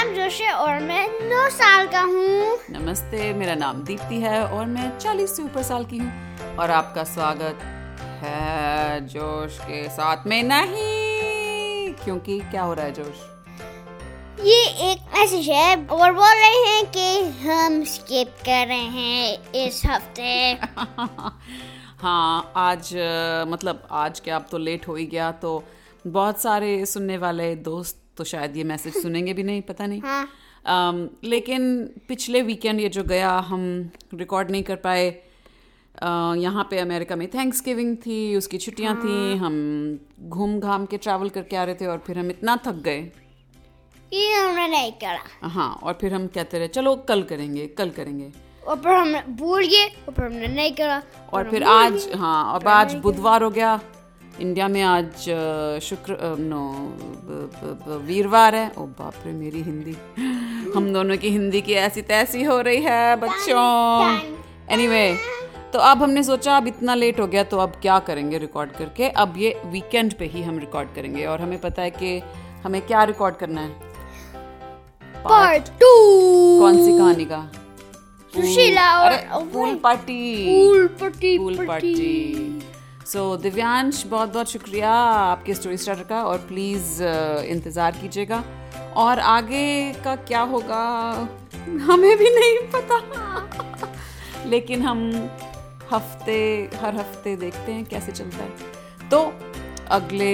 नाम है और मैं नौ साल का हूँ। नमस्ते मेरा नाम दीप्ति है और मैं चालीस से ऊपर साल की हूँ। और आपका स्वागत है जोश के साथ में नहीं क्योंकि क्या हो रहा है जोश? ये एक मैसेज है और बोल रहे हैं कि हम स्किप कर रहे हैं इस हफ़्ते। हाँ आज मतलब आज क्या आप तो लेट हो ही गया तो बहुत सारे सुनने वाले दोस्त तो शायद ये मैसेज सुनेंगे भी नहीं पता नहीं। हाँ। अम, लेकिन पिछले वीकेंड ये जो गया हम रिकॉर्ड नहीं कर पाए। अ, यहाँ पे अमेरिका में थैंक्स गिविंग थी उसकी छुट्टियाँ हाँ. थी हम घूम घाम के ट्रैवल करके आ रहे थे और फिर हम इतना थक गए। ये हमने नहीं करा। हाँ और फिर हम कहते रहे चलो कल करेंगे कल करेंगे। और फिर हमने भूल गए और फिर हमने नहीं करा। और फिर आज हाँ अब आज बुधवार हो गया। इंडिया में आज शुक्र नो वीरवार है। ओ बाप रे मेरी हिंदी। हम दोनों की हिंदी की ऐसी तैसी हो रही है बच्चों। एनीवे तो अब हमने सोचा अब इतना लेट हो गया तो अब क्या करेंगे रिकॉर्ड करके? अब ये वीकेंड पे ही हम रिकॉर्ड करेंगे और हमें पता है कि हमें क्या रिकॉर्ड करना है? पार्ट टू कौन सी कहानी का? सुशीला और pool party pool party pool party so Divyansh बहुत बहुत शुक्रिया आपके स्टोरी स्टार्टर का और प्लीज़ इंतज़ार कीजिएगा। और आगे का क्या होगा हमें भी नहीं पता। लेकिन हम हफ़्ते हर हफ़्ते देखते हैं कैसे चलता है। तो अगले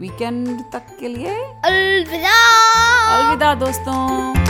वीकेंड तक के लिए अलविदा। अलविदा दोस्तों।